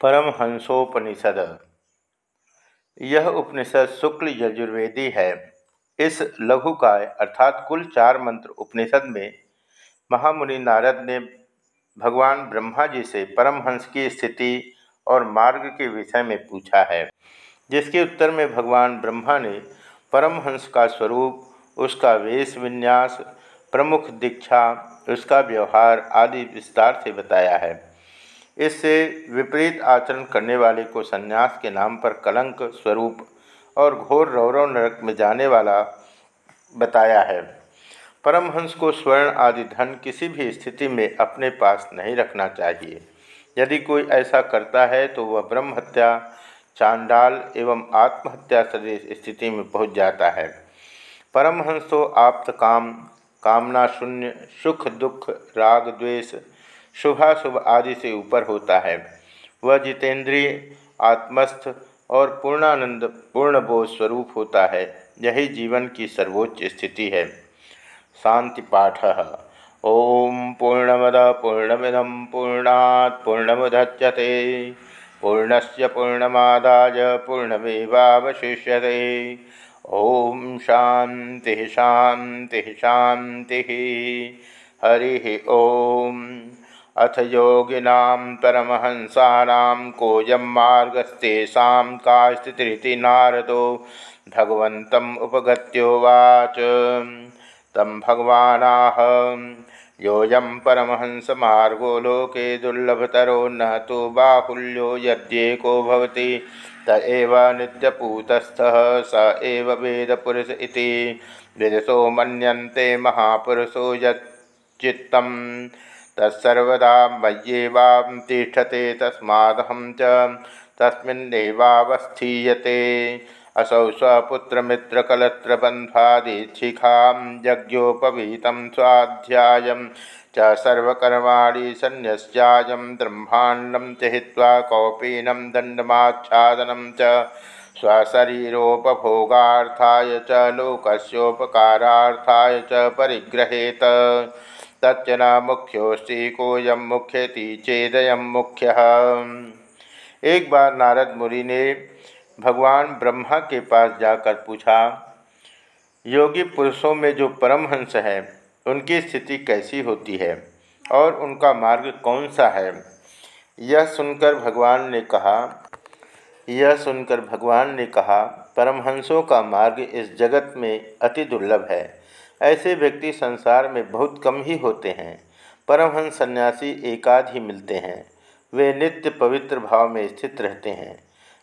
परमहंसोपनिषद यह उपनिषद शुक्ल यजुर्वेदी है। इस लघुकाय अर्थात कुल चार मंत्र उपनिषद में महामुनि नारद ने भगवान ब्रह्मा जी से परमहंस की स्थिति और मार्ग के विषय में पूछा है, जिसके उत्तर में भगवान ब्रह्मा ने परमहंस का स्वरूप, उसका वेश विन्यास, प्रमुख दीक्षा, उसका व्यवहार आदि विस्तार से बताया है। इससे विपरीत आचरण करने वाले को संन्यास के नाम पर कलंक स्वरूप और घोर रौरव नरक में जाने वाला बताया है। परमहंस को स्वर्ण आदि धन किसी भी स्थिति में अपने पास नहीं रखना चाहिए। यदि कोई ऐसा करता है तो वह ब्रह्म हत्या चांडाल एवं आत्महत्या सदृश स्थिति में पहुँच जाता है। परमहंस तो आप्त काम, कामना शून्य, सुख, दुख, राग, द्वेष शुभाशुभ आदि से ऊपर होता है। वह जितेंद्रिय, आत्मस्थ और पूर्णानंद, पूर्णबोध स्वरूप होता है। यही जीवन की सर्वोच्च स्थिति है। शांति पाठ, ओम पूर्णमद पूर्णमिदम पूर्णात् पूर्णमुदच्यते। पूर्णस्य पूर्णमादाय पूर्णमेवावशिष्यते। ओम शांति शांति शांति हरि ओम। अथ योगिना परमहंसानां कोऽयं मार्गस्तेषां का स्थितिरिति नारदो भगवन्तम् उपगत्योवाच तं भगवानाह योऽयं परमहंसमार्गो लोके दुर्लभतरो न तो बाहुल्यो यद्येको भवति, त एव नित्यपूतस्थः, स एव तत्सर्वदा मय्येवां तिष्ठते तस्मादहं च। तस्मिन्नेवावस्थीयते असौ स्वपुत्रमित्रकलत्रबन्धादिच्छिखां यज्ञोपवीतं स्वाध्यायं। च सर्वकर्माणि सन्न्यस्यायं ब्रह्माण्डं च हित्वा कौपीनं दण्डमाच्छादनं च। स्वशरीरोपभोगार्थाय च लोकस्योपकारार्थाय च परिग्रहेत। तच्चना मुख्योस्ति कोयम मुख्यति चेदयम मुख्य। एक बार नारद मुनि ने भगवान ब्रह्मा के पास जाकर पूछा, योगी पुरुषों में जो परमहंस है, उनकी स्थिति कैसी होती है और उनका मार्ग कौन सा है? यह सुनकर भगवान ने कहा, यह सुनकर भगवान ने कहा, परमहंसों का मार्ग इस जगत में अति दुर्लभ है। ऐसे व्यक्ति संसार में बहुत कम ही होते हैं। परमहंस सन्यासी एकाध ही मिलते हैं। वे नित्य पवित्र भाव में स्थित रहते हैं।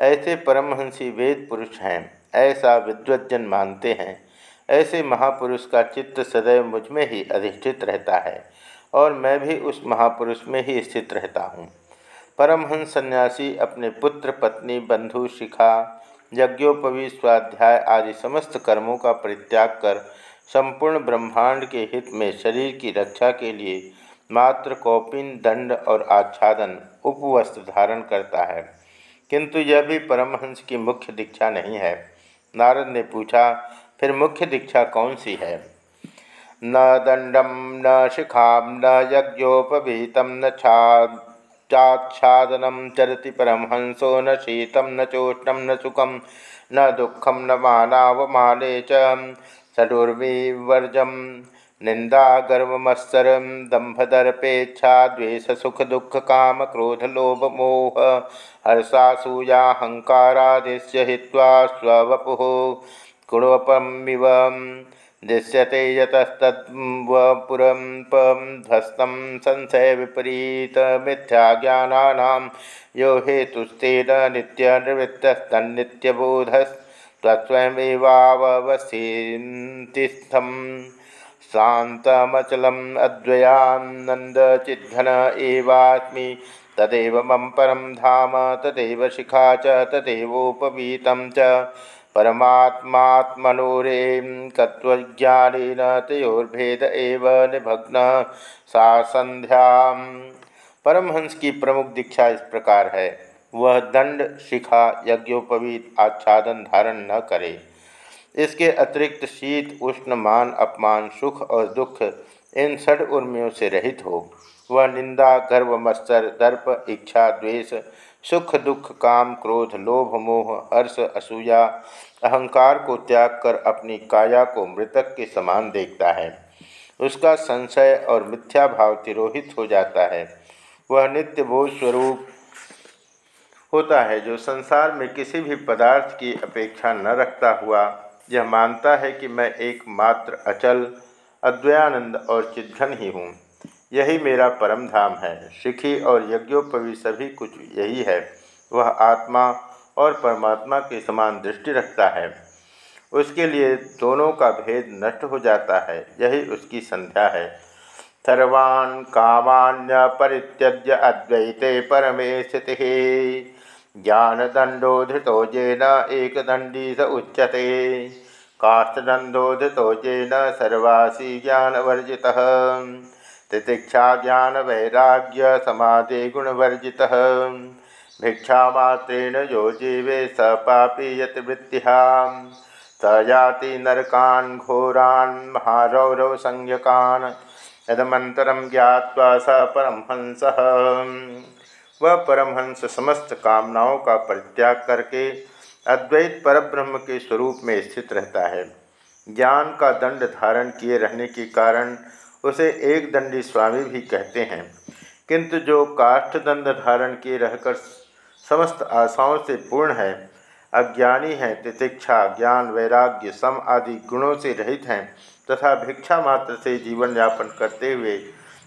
ऐसे परमहंसी वेद पुरुष हैं। ऐसा विद्वजन मानते हैं। ऐसे महापुरुष का चित्त सदैव मुझमें ही अधिष्ठित रहता है और मैं भी उस महापुरुष में ही स्थित रहता हूँ। परमहंस सन्यासी अपने पुत्र, पत्नी, बंधु, शिखा यज्ञोपवी स्वाध्याय आदि समस्त कर्मों का परित्याग कर संपूर्ण ब्रह्मांड के हित में शरीर की रक्षा के लिए मात्र कौपिन, दंड और आच्छादन उपवस्त्र धारण करता है। किंतु यह भी परमहंस की मुख्य दीक्षा नहीं है। नारद ने पूछा, फिर मुख्य दीक्षा कौन सी है? न दंडम, न शिखा न यज्ञोपवीत न चाच्छादनम, चरति परमहंसो, न शीतम, न चोष्णम न सुखम, न दुखम, न मानावमाने च। षडुर्विवर्जम निंदा गर्वमत्सर दंभदर्पेच्छा द्वेष, सुख, दुख, काम, क्रोध, लोभ, मोह। हर्षासूयाहंकारादिश्य हित्वा, स्ववपु। कुणवपमिव दृश्यते यतस्तद्वपुरं ध्वस्तं संशय विपरीत ज्ञानानां यो हेतुस्तेन नित्यनिवृत्तस्तन्नित्यबोधस् तत्स्वयमेवावस्थितिस्थम शांतमचलम अद्वयानंदचिघन एवास्मि तदेव मम परम धाम, तदेव शिखा च, तदेवोपवीत च। परमात्मात्मनोरें कत्वज्ञानेन तयोर्भेद एव निभग्न सा संध्या परमहंस की प्रमुख दीक्षा इस प्रकार है। वह दंड, शिखा, यज्ञोपवीत, आच्छादन धारण न करे। इसके अतिरिक्त शीत, उष्ण, मान, अपमान, सुख और दुख इन षड उर्मियों से रहित हो। वह निंदा, गर्व, मत्सर, दर्प, इच्छा, द्वेष, सुख, दुख, काम, क्रोध, लोभ, मोह, हर्ष, असूया, अहंकार को त्याग कर अपनी काया को मृतक के समान देखता है। उसका संशय और मिथ्या भाव तिरोहित हो जाता है। वह नित्य बोध स्वरूप होता है जो संसार में किसी भी पदार्थ की अपेक्षा न रखता हुआ, यह मानता है कि मैं एकमात्र अचल, अद्वयानंद और चिद्घन ही हूँ। यही मेरा परम धाम है। शिखी और यज्ञोपवी सभी कुछ यही है। वह आत्मा और परमात्मा के समान दृष्टि रखता है। उसके लिए दोनों का भेद नष्ट हो जाता है। यही उसकी संध्या है। सर्वान् कामान्य परित्यज्य अद्वैते परमे स्थिति। ज्ञानदंडो धृतो जेन एकदंडी स उच्यते। काष्ठदंडो धृतो जेन सर्वासी ज्ञानवर्जितः। तितिक्षा ज्ञान वैराग्य समाधि गुणवर्जितः। भिक्षामात्रेण यो जीवे स पापी यतिवृत्तिहां सजाति नरकान् घोरान् महारौरव संज्ञकान्। यदमंतरम ज्ञावा स परमहंस। वह परमहंस समस्त कामनाओं का परित्याग करके अद्वैत परब्रह्म के स्वरूप में स्थित रहता है। ज्ञान का दंड धारण किए रहने के कारण उसे एक दंडी स्वामी भी कहते हैं। किंतु जो काष्ठ दंड धारण किए रहकर समस्त आशाओं से पूर्ण है, अज्ञानी हैं, तितिक्षा, ज्ञान, वैराग्य, सम आदि गुणों से रहित हैं, तथा भिक्षा मात्र से जीवन यापन करते हुए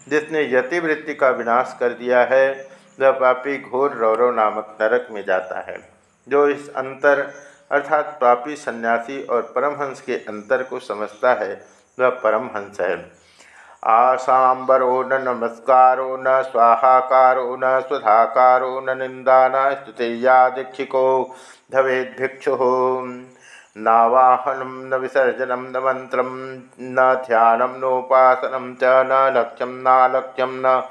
जिसने यतिवृत्ति का विनाश कर दिया है वह पापी घोर रौरव नामक नरक में जाता है, जो इस अंतर अर्थात पापी सन्यासी और परमहंस के अंतर को समझता है, वह परमहंस है। आसाबरो न नमस्कारो न स्वाहाकारो न सुधाकारो न निंदा न स्तुतिया दीक्षिको भिक्षु। नावाहनं न विसर्जनं न मंत्र न ध्यानं नोपासनं च न लक्ष्यं नालक्ष्यं न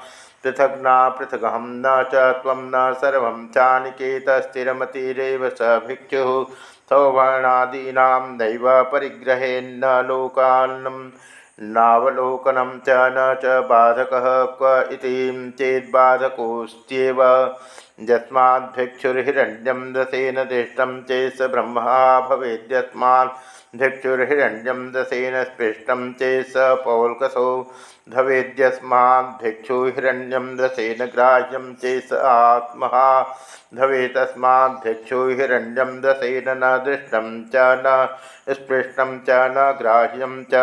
पृथक् न पृथगहं न चम न सर्व सर्वं चानिकेतस्थिरमतिरेव स भिक्षु सौवर्णादीना नैव परिग्रहेन्न लोकान्नं, नावलोकनं च न च बाधकः क्व इति यस्माद्भिक्षुर्हिरण्यम दसेन दृष्टम चेस ब्रह्मा भवेद्यस्मात् भिक्षुर्हिरण्यम दसेन स्पृष्टम चेस पौलकसो भवेद्यस्माद्भिक्षुहिरण्यम दसेन ग्राह्यम चेस आत्महा भवे तस्माद्भिक्षुहिरण्यम दसेन न दृष्टम च न स्पृष्टम च न ग्राह्यम च।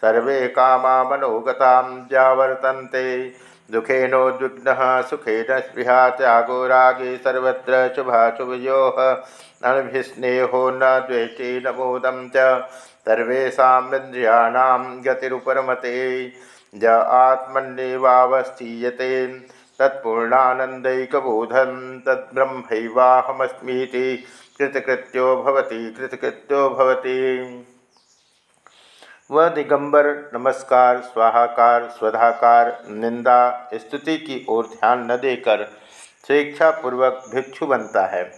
सर्वे कामा मनोगता जावर्तन्ते दुखेनोद्विग्न सुखेन स्पृहा त्यागो रागे सर्वत्र शुभाशुभयो अनभिस्नेहो न द्वेषे न मोदम च सर्वेशाद्रियाणां गतिरुपरमते ज आत्मन्यवावस्थीयते तत्पूर्णानंदकबोधम तद्ब्रह्मैवाहमस्मीति कृतकृत्यो भवति कृतकृत्यो भवति वह दिगंबर, नमस्कार, स्वाहाकार, स्वधाकार, निंदा, स्तुति की ओर ध्यान न देकर स्वेच्छापूर्वक भिक्षु बनता है।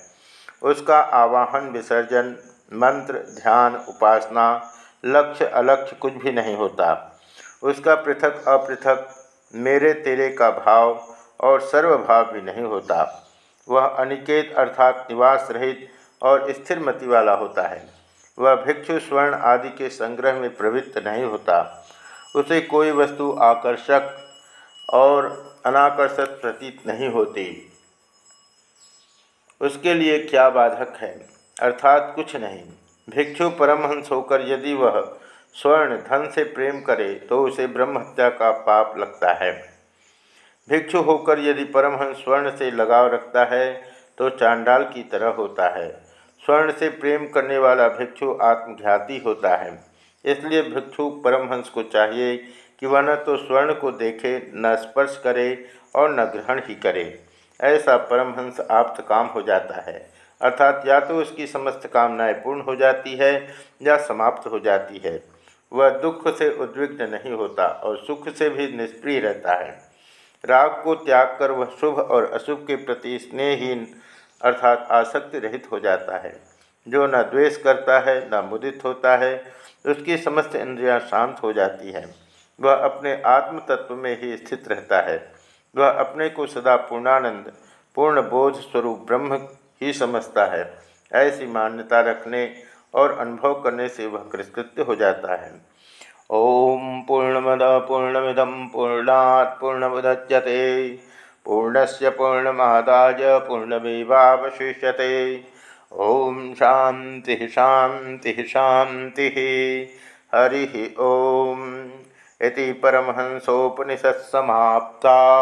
उसका आवाहन, विसर्जन, मंत्र, ध्यान, उपासना, लक्ष्य अलक्ष्य कुछ भी नहीं होता। उसका पृथक, अपृथक, मेरे तेरे का भाव और सर्वभाव भी नहीं होता। वह अनिकेत अर्थात निवास रहित और स्थिर मति वाला होता है। वह भिक्षु स्वर्ण आदि के संग्रह में प्रवृत्त नहीं होता। उसे कोई वस्तु आकर्षक और अनाकर्षक प्रतीत नहीं होती। उसके लिए क्या बाधक है? अर्थात कुछ नहीं। भिक्षु परमहंस होकर यदि वह स्वर्ण धन से प्रेम करे तो उसे ब्रह्म हत्या का पाप लगता है। भिक्षु होकर यदि परमहंस स्वर्ण से लगाव रखता है तो चांडाल की तरह होता है। स्वर्ण से प्रेम करने वाला भिक्षु आत्मघाती होता है। इसलिए भिक्षु परमहंस को चाहिए कि वह न तो स्वर्ण को देखे, न स्पर्श करे और न ग्रहण ही करे। ऐसा परमहंस आप्त काम हो जाता है। अर्थात या तो उसकी समस्त कामनाएँ पूर्ण हो जाती है या समाप्त हो जाती है। वह दुख से उद्विग्न नहीं होता और सुख से भी निष्प्रिय रहता है। राग को त्याग कर वह शुभ और अशुभ के प्रति स्नेहहीन अर्थात आसक्ति रहित हो जाता है। जो न द्वेष करता है, न मुदित होता है, उसकी समस्त इंद्रियाँ शांत हो जाती हैं। वह अपने आत्म तत्व में ही स्थित रहता है। वह अपने को सदा पूर्णानंद, पूर्ण बोध स्वरूप ब्रह्म ही समझता है। ऐसी मान्यता रखने और अनुभव करने से वह कृतकृत्य हो जाता है। ओम पूर्णमद पूर्णमिदम पूर्णात् पूर्णमुदच्यते। पूर्णस्य पूर्णमादाय पूर्णमेवावशिष्यते। ओम शांति शांति शांति हरि ओम। इति परमहंसोपनिषत्समाप्ता